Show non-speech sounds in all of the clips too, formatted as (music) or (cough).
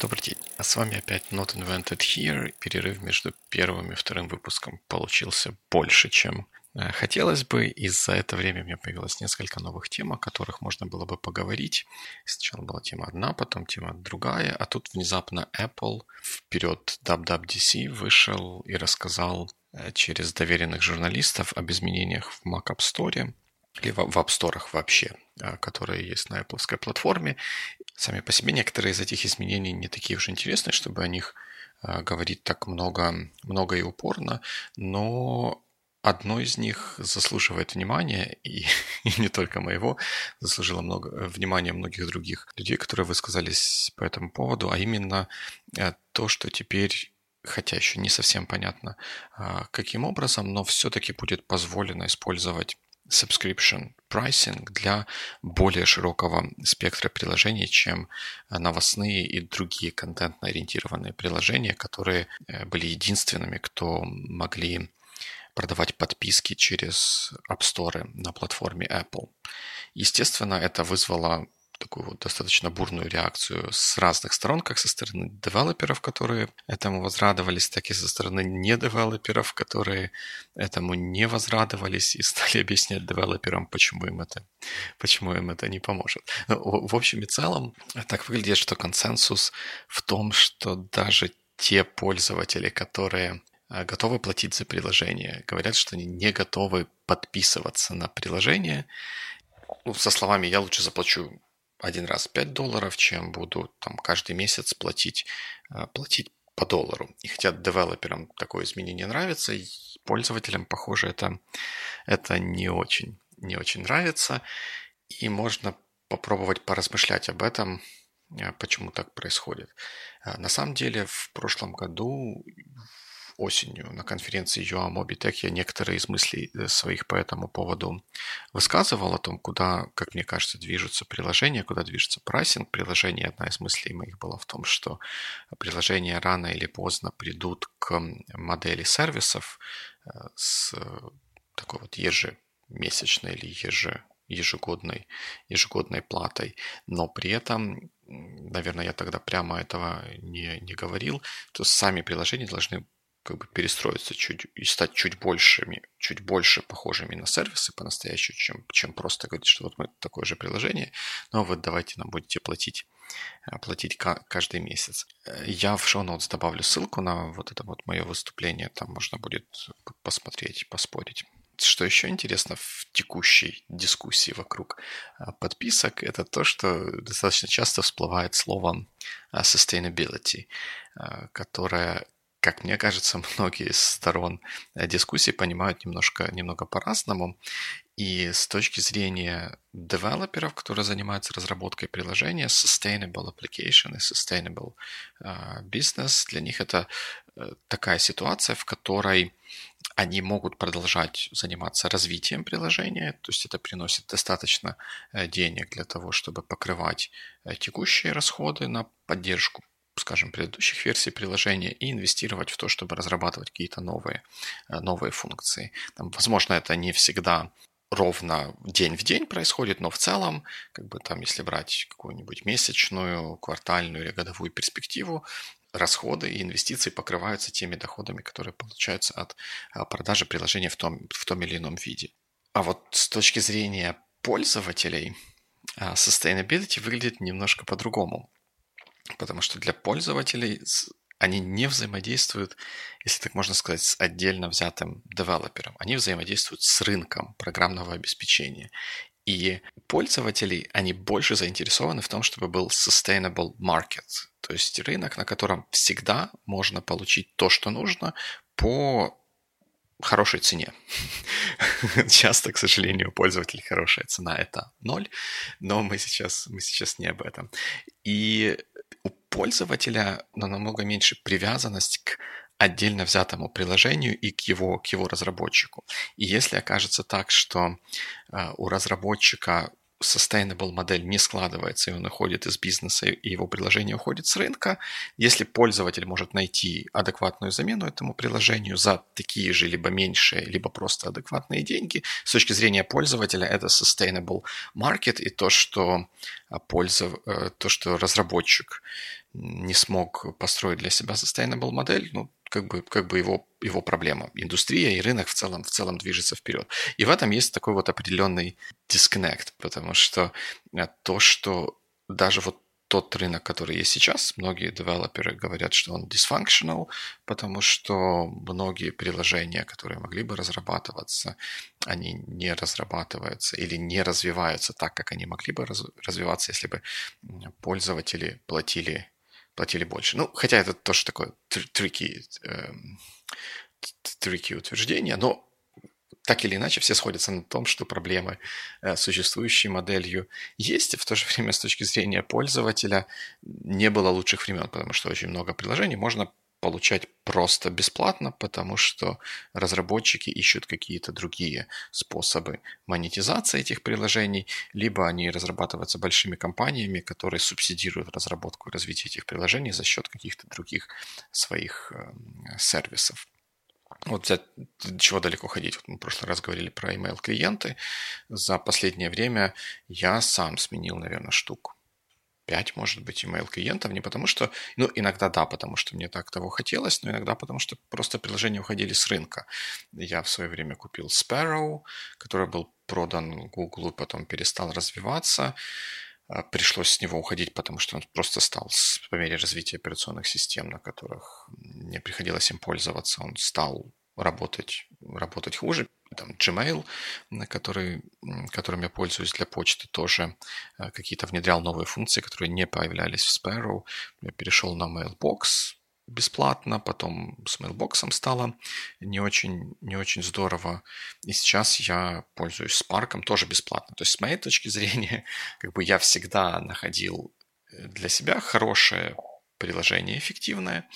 Добрый день. А с вами опять Not Invented Here. Перерыв между первым и вторым выпуском получился больше, чем э, хотелось бы. И за это время у меня появилось несколько новых тем, о которых можно было бы поговорить. Сначала была тема одна, потом тема другая, а тут внезапно Apple вперед WWDC вышел и рассказал э, через доверенных журналистов об изменениях в Mac App Store или в App Store вообще, э, которые есть на Apple платформе. Сами по себе некоторые из этих изменений не такие уж интересные, чтобы о них э, говорить так много, много и упорно, но одно из них заслуживает внимания, и, (laughs) и не только моего, заслужило много, внимания многих других людей, которые высказались по этому поводу, а именно э, то, что теперь хотя еще не совсем понятно, каким образом, но все-таки будет позволено использовать subscription pricing для более широкого спектра приложений, чем новостные и другие контентно-ориентированные приложения, которые э, были единственными, кто могли продавать подписки через App Store на платформе Apple. Естественно, это вызвало такую вот достаточно бурную реакцию с разных сторон, как со стороны девелоперов, которые этому возрадовались, так и со стороны недевелоперов, которые этому не возрадовались и (laughs) стали объяснять девелоперам, почему им это, почему им это не поможет. Ну, в общем и целом, так выглядит, что консенсус в том, что даже те пользователи, которые а, готовы платить за приложение, говорят, что они не готовы подписываться на приложение, ну, со словами «я лучше заплачу один раз 5 долларов, чем буду там каждый месяц платить, э, платить по доллару. И хотя девелоперам такое изменение нравится, пользователям, похоже, это, это не очень, не очень нравится. И можно попробовать поразмышлять об этом, э, почему так происходит. Э, на самом деле, в прошлом году осенью на конференции UA Mobitech я некоторые из мыслей э, своих по этому поводу высказывал о том, куда, как мне кажется, движутся приложения, куда движется прайсинг приложения. Одна из мыслей моих была в том, что приложения рано или поздно придут к модели сервисов э, с такой вот ежемесячной или еже, ежегодной, ежегодной платой, но при этом, наверное, я тогда прямо этого не, не говорил, то сами приложения должны как бы перестроиться чуть и стать чуть большими, чуть больше похожими на сервисы по-настоящему, чем, чем просто говорить, что вот мы такое же приложение, но вот давайте нам будете платить э, платить каждый месяц. Э, я в шоу-ноутс добавлю ссылку на вот это вот мое выступление, там можно будет посмотреть, поспорить. Что еще интересно в текущей дискуссии вокруг э, подписок, это то, что достаточно часто всплывает слово sustainability, которое как мне кажется, (laughs) многие из сторон э, дискуссии понимают немножко, немного по-разному. И с точки зрения девелоперов, которые занимаются разработкой приложения, sustainable application и sustainable uh, business, для них это uh, такая ситуация, в которой они могут продолжать заниматься развитием приложения, то есть это приносит достаточно денег для того, чтобы покрывать текущие расходы на поддержку скажем, предыдущих версий приложения и инвестировать в то, чтобы разрабатывать какие-то новые, э, новые функции. Там, возможно, это не всегда ровно день в день происходит, но в целом, как бы там, если брать какую-нибудь месячную, квартальную или годовую перспективу, расходы и инвестиции покрываются теми доходами, которые получаются от э, продажи приложения в том, в том или ином виде. А вот с точки зрения пользователей, э, sustainability выглядит немножко по-другому потому что для пользователей они не взаимодействуют, если так можно сказать, с отдельно взятым девелопером. Они взаимодействуют с рынком программного обеспечения. И пользователи, они больше заинтересованы в том, чтобы был sustainable market, то есть рынок, на котором всегда можно получить то, что нужно по хорошей цене. (laughs) Часто, к сожалению, у пользователей хорошая цена – это ноль, но мы сейчас, мы сейчас не об этом. И у пользователя намного меньше привязанность к отдельно взятому приложению и к его, к его разработчику. И если окажется так, что э, у разработчика sustainable модель не складывается, и он уходит из бизнеса, и его приложение уходит с рынка, если пользователь может найти адекватную замену этому приложению за такие же, либо меньшие, либо просто адекватные деньги, с точки зрения пользователя это sustainable market, и то, что, а, пользов... Э, то, что разработчик не смог построить для себя sustainable модель, ну, как бы, как бы его, его проблема. Индустрия и рынок в целом, в целом движется вперед. И в этом есть такой вот определенный disconnect, потому что э, то, что даже вот тот рынок, который есть сейчас, многие девелоперы говорят, что он dysfunctional, потому что многие приложения, которые могли бы разрабатываться, они не разрабатываются или не развиваются так, как они могли бы развиваться, если бы пользователи платили платили больше. Ну, хотя это тоже такое трики, эм, трики утверждение, но так или иначе все сходятся на том, что проблемы э, существующей моделью есть, и в то же (laughs) время с точки зрения пользователя не было лучших времен, потому что очень много приложений можно получать просто бесплатно, потому что разработчики ищут какие-то другие способы монетизации этих приложений, либо они разрабатываются большими компаниями, которые субсидируют разработку и развитие этих приложений за счет каких-то других своих э, сервисов. Вот взять, чего далеко ходить. Вот мы в прошлый раз говорили про email клиенты. За последнее время я сам сменил, наверное, штук 5, может быть, email клиентов, не потому что, ну, иногда да, потому что мне так того хотелось, но иногда потому что просто приложения уходили с рынка. Я в свое время купил Sparrow, который был продан Google потом перестал развиваться. А, пришлось с него уходить, потому что он просто стал, по мере развития операционных систем, на которых мне приходилось им пользоваться, он стал работать, работать хуже там, Gmail, который, которым я пользуюсь для почты, тоже э, какие-то внедрял новые функции, которые не появлялись в Sparrow. Я перешел на Mailbox бесплатно, потом с Mailbox стало не очень, не очень здорово. И сейчас я пользуюсь Spark тоже бесплатно. То есть с моей точки зрения, (laughs) как бы я всегда находил э, для себя хорошее приложение эффективное,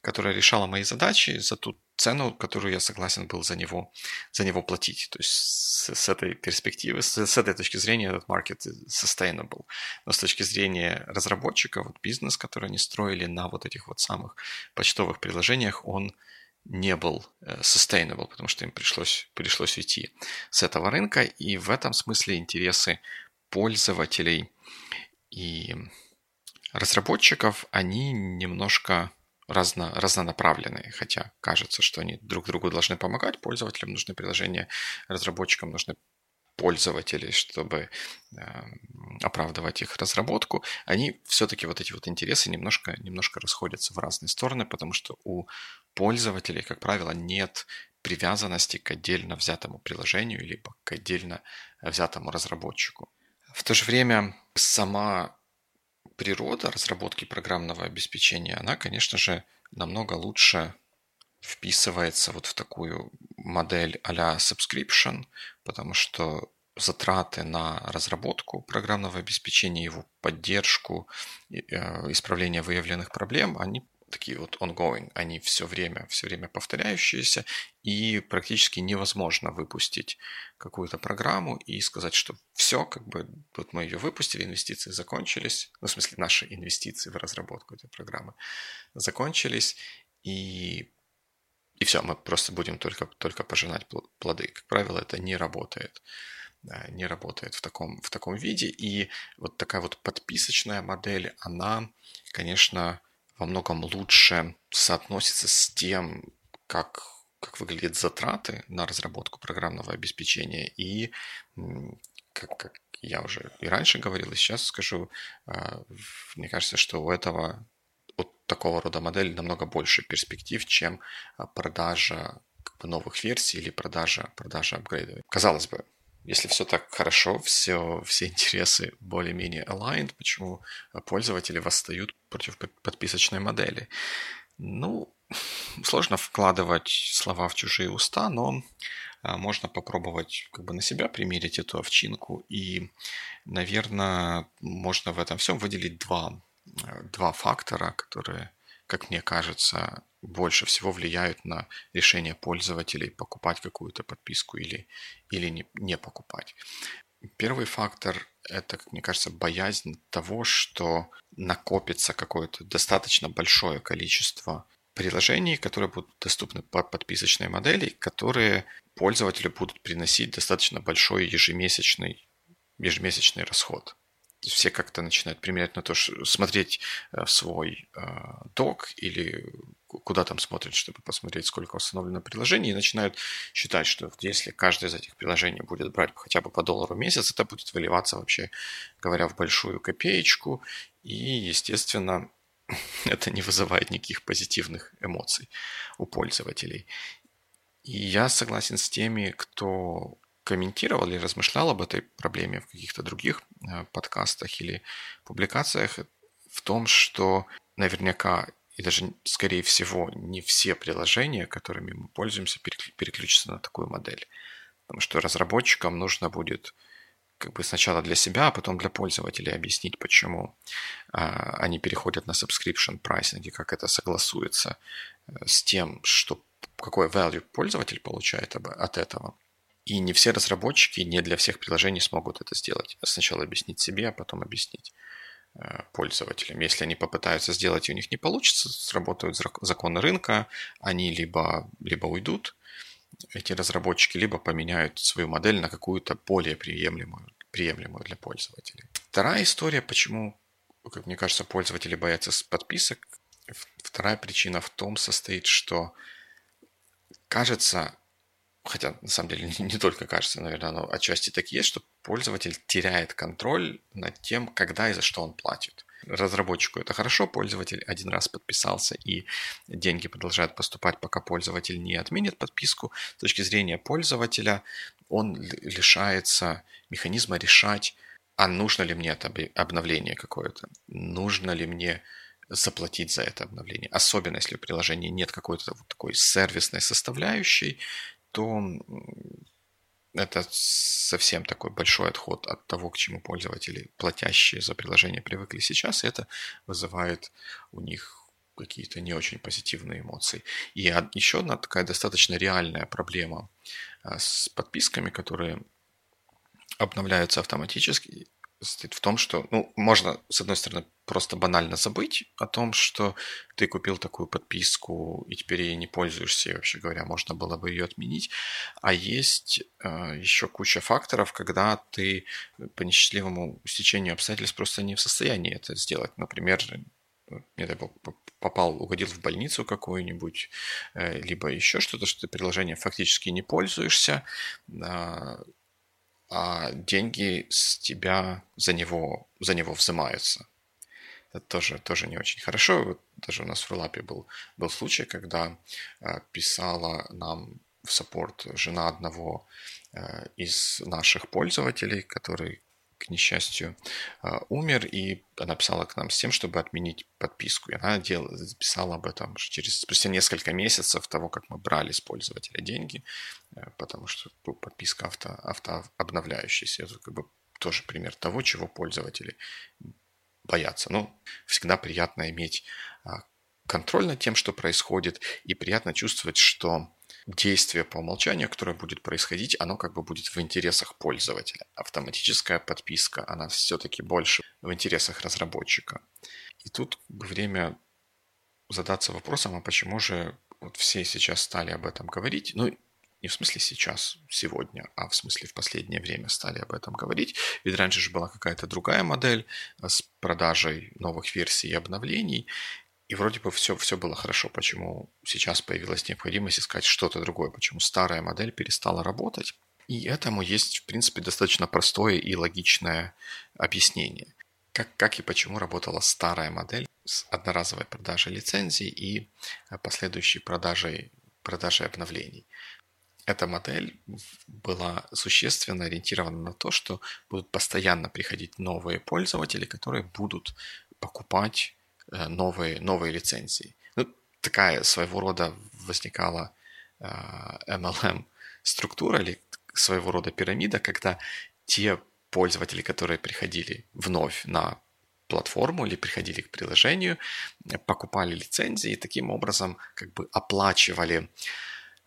которое решало мои задачи за ту цену, которую я согласен был за него, за него платить. То есть с, с этой перспективы, с, с этой точки зрения этот маркет sustainable. Но с точки зрения разработчика, вот бизнес, который они строили на вот этих вот самых почтовых приложениях, он не был э, sustainable, потому что им пришлось, пришлось уйти с этого рынка. И в этом смысле интересы пользователей и разработчиков, они немножко разно, разнонаправленные, хотя кажется, что они друг другу должны помогать, пользователям нужны приложения, разработчикам нужны пользователи, чтобы э, оправдывать их разработку, они все-таки вот эти вот интересы немножко, немножко расходятся в разные стороны, потому что у пользователей, как правило, нет привязанности к отдельно взятому приложению либо к отдельно взятому разработчику. В то же время сама природа разработки программного обеспечения, она, конечно же, намного лучше вписывается вот в такую модель а-ля subscription, потому что затраты на разработку программного обеспечения, его поддержку, э, исправление выявленных проблем, они такие вот ongoing, они все время, все время повторяющиеся, и практически невозможно выпустить какую-то программу и сказать, что все, как бы, вот мы ее выпустили, инвестиции закончились, ну, в смысле, наши инвестиции в разработку этой программы закончились, и, и все, мы просто будем только, только пожинать плоды. Как правило, это не работает не работает в таком, в таком виде. И вот такая вот подписочная модель, она, конечно, во многом лучше соотносится с тем, как, как выглядят затраты на разработку программного обеспечения и как, как я уже и раньше говорил, и сейчас скажу, а, мне кажется, что у этого от такого рода модели намного больше перспектив, чем а, продажа новых версий или продажа, продажа апгрейдов. Казалось бы, если все так хорошо, все, все интересы более-менее aligned, почему пользователи восстают против подписочной модели? Ну, (laughs) сложно вкладывать слова в чужие уста, но а, можно попробовать как бы на себя примерить эту овчинку. И, наверное, можно в этом всем выделить два, два фактора, которые как мне кажется, больше всего влияют на решение пользователей покупать какую-то подписку или, или не, не покупать. Первый фактор – это, как мне кажется, боязнь того, что накопится какое-то достаточно большое количество приложений, которые будут доступны по подписочной модели, которые пользователю будут приносить достаточно большой ежемесячный, ежемесячный расход все как-то начинают применять на то, что смотреть э, свой э, док или куда там смотрят, чтобы посмотреть, сколько установлено приложений, и начинают считать, что если каждое из этих приложений будет брать хотя бы по доллару в месяц, это будет выливаться вообще, говоря, в большую копеечку, и, естественно, (laughs) это не вызывает никаких позитивных эмоций у пользователей. И я согласен с теми, кто комментировал или размышлял об этой проблеме в каких-то других э, подкастах или публикациях, в том, что наверняка и даже, скорее всего, не все приложения, которыми мы пользуемся, переключатся на такую модель. Потому что разработчикам нужно будет как бы сначала для себя, а потом для пользователей объяснить, почему а, они переходят на subscription pricing и как это согласуется э, с тем, что какой value пользователь получает от этого. И не все разработчики не для всех приложений смогут это сделать. Сначала объяснить себе, а потом объяснить э, пользователям. Если они попытаются сделать и у них не получится, сработают законы рынка, они либо, либо уйдут, эти разработчики, либо поменяют свою модель на какую-то более приемлемую, приемлемую для пользователей. Вторая история, почему, как мне кажется, пользователи боятся подписок. Вторая причина в том состоит, что кажется, хотя на самом деле (laughs) не, не только кажется, наверное, но отчасти так и есть, что пользователь теряет контроль над тем, когда и за что он платит. Разработчику это хорошо, пользователь один раз подписался и деньги продолжают поступать, пока пользователь не отменит подписку. С точки зрения пользователя он лишается механизма решать, а нужно ли мне это обновление какое-то, нужно ли мне заплатить за это обновление. Особенно если в приложении нет какой-то вот такой сервисной составляющей, то это совсем такой большой отход от того, к чему пользователи, платящие за приложение, привыкли сейчас, и это вызывает у них какие-то не очень позитивные эмоции. И еще одна такая достаточно реальная проблема а, с подписками, которые обновляются автоматически, состоит в том, что, ну, можно, с одной стороны, просто банально забыть о том, что ты купил такую подписку и теперь ей не пользуешься, и вообще говоря, можно было бы ее отменить. А есть э, еще куча факторов, когда ты по несчастливому стечению обстоятельств просто не в состоянии это сделать. Например, не дай бог, попал, угодил в больницу какую-нибудь, э, либо еще что-то, что ты приложение фактически не пользуешься, э, а деньги с тебя за него, за него взимаются. Это тоже, тоже не очень хорошо. Вот даже у нас в Рулапе был, был случай, когда э, писала нам в саппорт жена одного э, из наших пользователей, который к несчастью, а, умер, и она писала к нам с тем, чтобы отменить подписку. И она делала, писала об этом через спустя несколько месяцев того, как мы брали с пользователя деньги, э, потому что подписка авто, автообновляющаяся. Это как бы тоже пример того, чего пользователи боятся. Ну, всегда приятно иметь а, контроль над тем, что происходит, и приятно чувствовать, что действие по умолчанию, которое будет происходить, оно как бы будет в интересах пользователя. Автоматическая подписка, она все-таки больше в интересах разработчика. И тут время задаться вопросом, а почему же вот все сейчас стали об этом говорить? Ну, не в смысле сейчас, сегодня, а в смысле в последнее время стали об этом говорить. Ведь раньше же была какая-то другая модель с продажей новых версий и обновлений. И вроде бы все, все было хорошо. Почему сейчас появилась необходимость искать что-то другое? Почему старая модель перестала работать? И этому есть, в принципе, достаточно простое и логичное объяснение. Как, как и почему работала старая модель с одноразовой продажей лицензий и последующей продажей, продажей обновлений. Эта модель была существенно ориентирована на то, что будут постоянно приходить новые пользователи, которые будут покупать Э, новые, новые лицензии. Ну, такая своего рода возникала MLM э, структура или своего рода пирамида, когда те пользователи, которые приходили вновь на платформу или приходили к приложению, покупали лицензии и таким образом как бы оплачивали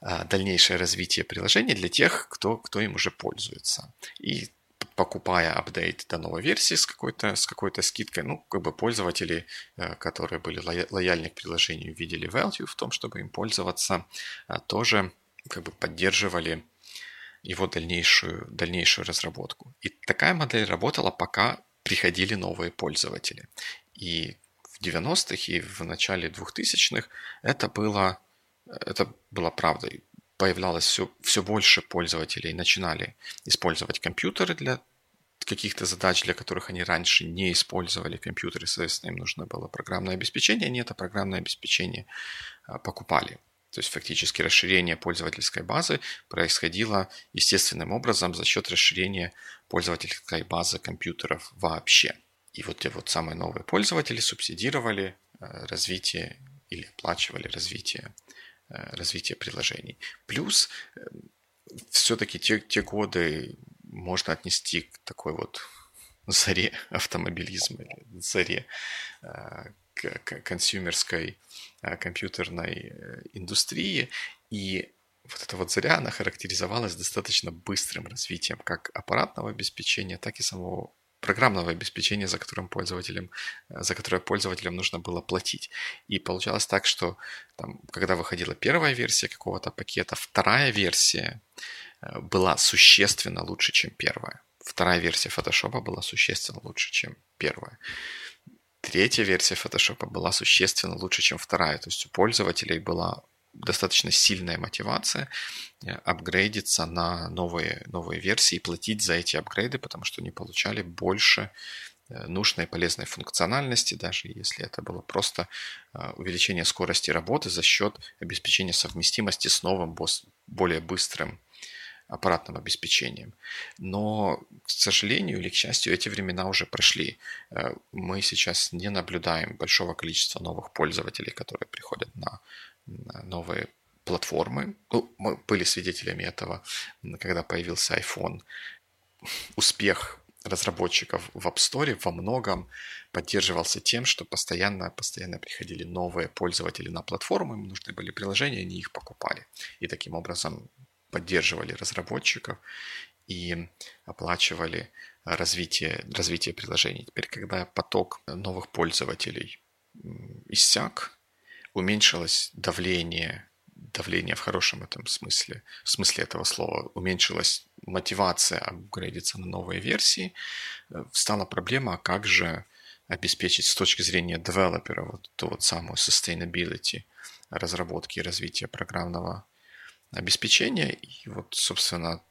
э, дальнейшее развитие приложения для тех, кто, кто им уже пользуется. И покупая апдейт до новой версии с какой-то с какой-то скидкой, ну, как бы пользователи, э, которые были лояльны к приложению, видели value в том, чтобы им пользоваться, э, тоже как бы поддерживали его дальнейшую, дальнейшую разработку. И такая модель работала, пока приходили новые пользователи. И в 90-х и в начале 2000-х это было, это было правдой. Появлялось все, все больше пользователей, начинали использовать компьютеры для каких-то задач, для которых они раньше не использовали компьютеры, соответственно, им нужно было программное обеспечение, они это программное обеспечение а, покупали. То есть фактически расширение пользовательской базы происходило естественным образом за счет расширения пользовательской базы компьютеров вообще. И вот те вот самые новые пользователи субсидировали э, развитие или оплачивали развитие, э, развитие приложений. Плюс э, все-таки те, те годы можно отнести к такой вот заре автомобилизма, заре консюмерской э, компьютерной э, индустрии. И вот эта вот заря, она характеризовалась достаточно быстрым развитием как аппаратного обеспечения, так и самого программного обеспечения, за которым пользователям, э, за которое пользователям нужно было платить. И получалось так, что там, когда выходила первая версия какого-то пакета, вторая версия была существенно лучше, чем первая. Вторая версия Photoshop была существенно лучше, чем первая третья версия Photoshop была существенно лучше, чем вторая. То есть у пользователей была достаточно сильная мотивация э, апгрейдиться на новые, новые версии и платить за эти апгрейды, потому что они получали больше э, нужной полезной функциональности, даже если это было просто э, увеличение скорости работы за счет обеспечения совместимости с новым, более быстрым аппаратным обеспечением. Но, к сожалению или к счастью, эти времена уже прошли. Мы сейчас не наблюдаем большого количества новых пользователей, которые приходят на новые платформы. Ну, мы были свидетелями этого, когда появился iPhone. Успех разработчиков в App Store во многом поддерживался тем, что постоянно, постоянно приходили новые пользователи на платформу, им нужны были приложения, они их покупали. И таким образом поддерживали разработчиков и оплачивали развитие, развитие приложений. Теперь, когда поток новых пользователей иссяк, уменьшилось давление, давление в хорошем этом смысле, в смысле этого слова, уменьшилась мотивация апгрейдиться на новые версии, стала проблема, а как же обеспечить с точки зрения девелопера вот ту вот самую sustainability разработки и развития программного обеспечения. И вот, собственно,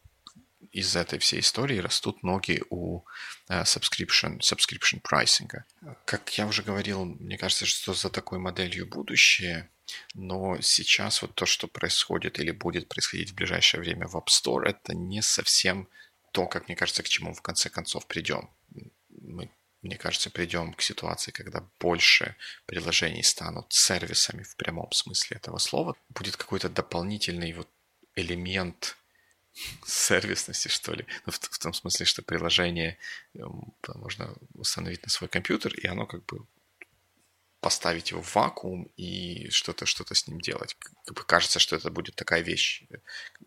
из этой всей истории растут ноги у uh, subscription, subscription pricing. Как я уже говорил, мне кажется, что за такой моделью будущее, но сейчас вот то, что происходит или будет происходить в ближайшее время в App Store, это не совсем то, как мне кажется, к чему в конце концов придем. Мы мне кажется, придем к ситуации, когда больше приложений станут сервисами в прямом смысле этого слова. Будет какой-то дополнительный вот элемент сервисности, что ли. Ну, в, в том смысле, что приложение эм, можно установить на свой компьютер, и оно как бы поставить его в вакуум и что-то что-то с ним делать. Как бы кажется, что это будет такая вещь.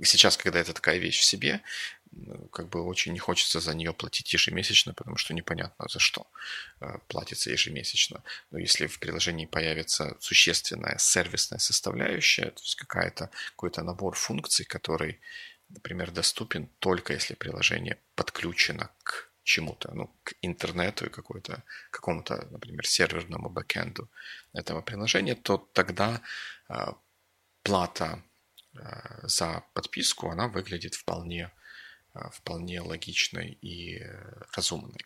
Сейчас, когда это такая вещь в себе, ну, как бы очень не хочется за нее платить ежемесячно, потому что непонятно за что э, платится ежемесячно. Но если в приложении появится существенная сервисная составляющая, то есть какая-то, какой-то набор функций, который, например, доступен только если приложение подключено к чему-то, ну, к интернету и какой-то, какому-то, например, серверному бэкенду этого приложения, то тогда э, плата э, за подписку, она выглядит вполне, э, вполне логичной и разумной.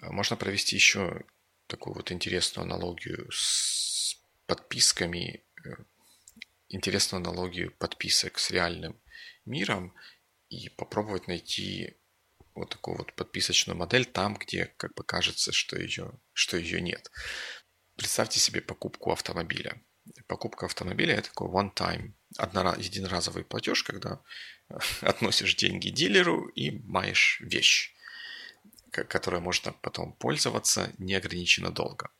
Можно провести еще такую вот интересную аналогию с подписками, интересную аналогию подписок с реальным миром и попробовать найти вот такую вот подписочную модель там, где как бы кажется, что ее, что ее нет. Представьте себе покупку автомобиля. Покупка автомобиля – это такой one-time, единоразовый платеж, когда э, (laughs) относишь деньги дилеру и маешь вещь, которой можно потом пользоваться неограниченно долго,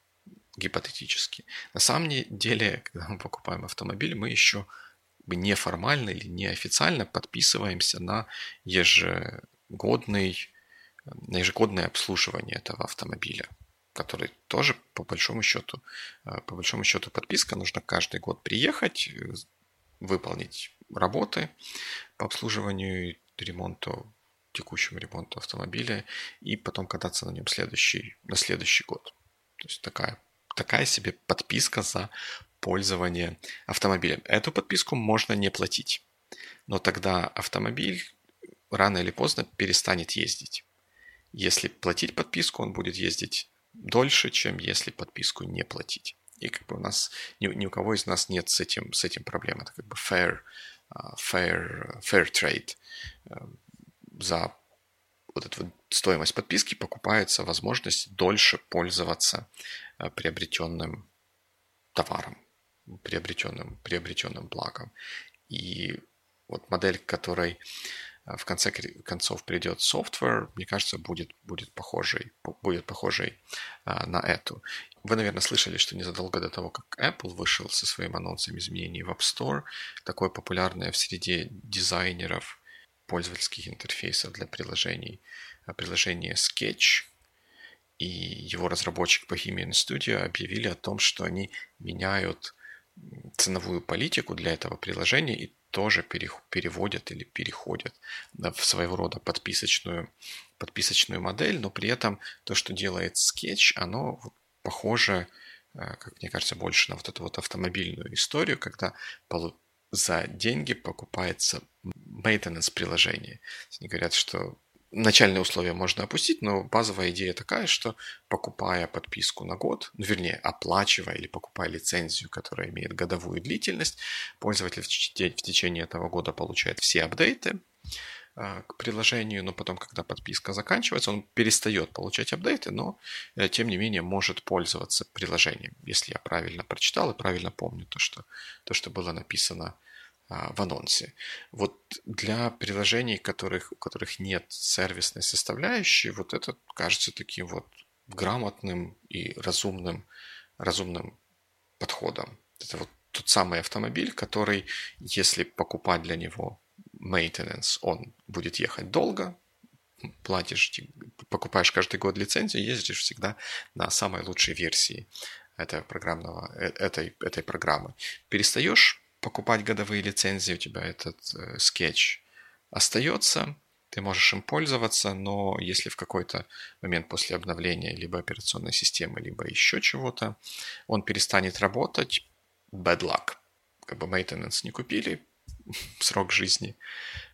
гипотетически. На самом деле, когда мы покупаем автомобиль, мы еще неформально или неофициально подписываемся на еже, годный на ежегодное обслуживание этого автомобиля, который тоже по большому счету, по большому счету подписка, нужно каждый год приехать, выполнить работы по обслуживанию и ремонту, текущему ремонту автомобиля и потом кататься на нем следующий, на следующий год. То есть такая, такая себе подписка за пользование автомобилем. Эту подписку можно не платить, но тогда автомобиль рано или поздно перестанет ездить. Если платить подписку, он будет ездить дольше, чем если подписку не платить. И как бы у нас ни, ни у кого из нас нет с этим, с этим проблем. Это как бы fair, uh, fair, fair trade. Uh, за вот эту вот стоимость подписки покупается возможность дольше пользоваться uh, приобретенным товаром, приобретенным, приобретенным благом. И вот модель, которой а, в конце концов придет software, мне кажется, будет, будет похожей, будет похожей а, на эту. Вы, наверное, слышали, что незадолго до того, как Apple вышел со своим анонсом изменений в App Store, такое популярное в среде дизайнеров пользовательских интерфейсов для приложений, а, приложение Sketch и его разработчик Bohemian Studio объявили о том, что они меняют ценовую политику для этого приложения и тоже переводят или переходят в своего рода подписочную, подписочную модель, но при этом то, что делает Sketch, оно похоже, э, как мне кажется, больше на вот эту вот автомобильную историю, когда за деньги покупается maintenance приложение. Они говорят, что начальные условия можно опустить, но базовая идея такая, что покупая подписку на год, ну, вернее, оплачивая или покупая лицензию, которая имеет годовую длительность, пользователь в течение этого года получает все апдейты а, к приложению, но потом, когда подписка заканчивается, он перестает получать апдейты, но э, тем не менее может пользоваться приложением, если я правильно прочитал и правильно помню то, что, то, что было написано в анонсе. Вот для приложений, которых, у которых нет сервисной составляющей, вот это кажется таким вот грамотным и разумным, разумным подходом. Это вот тот самый автомобиль, который, если покупать для него maintenance, он будет ехать долго, платишь, покупаешь каждый год лицензию, ездишь всегда на самой лучшей версии этого программного, э, этой, этой программы. Перестаешь покупать годовые лицензии, у тебя этот э, скетч остается, ты можешь им пользоваться, но если в какой-то момент после обновления либо операционной системы, либо еще чего-то, он перестанет работать, bad luck. Как бы maintenance не купили, (laughs) срок жизни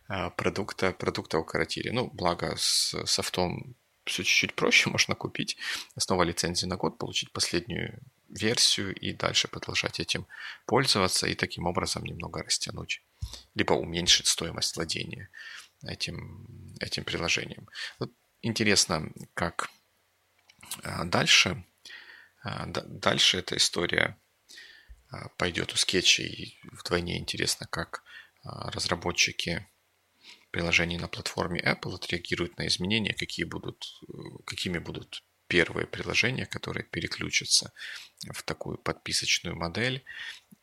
а, продукта, продукта укоротили. Ну, благо с софтом все чуть-чуть проще, можно купить снова лицензию на год, получить последнюю версию и дальше продолжать этим пользоваться и таким образом немного растянуть, либо уменьшить стоимость владения этим, этим приложением. Вот интересно, как а, дальше, а, дальше эта история а, пойдет у скетча и вдвойне интересно, как разработчики приложений на платформе Apple отреагируют на изменения, какие будут, какими будут первые приложения, которые переключатся в такую подписочную модель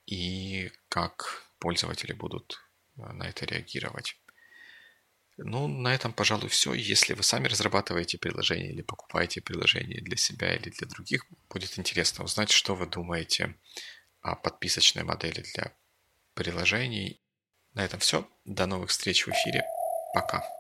и как пользователи будут э, на это реагировать. Ну, на этом, пожалуй, все. Если вы сами разрабатываете приложение или покупаете приложение для себя или для других, будет интересно узнать, что вы думаете о подписочной модели для приложений. На этом все. До новых встреч в эфире. Пока.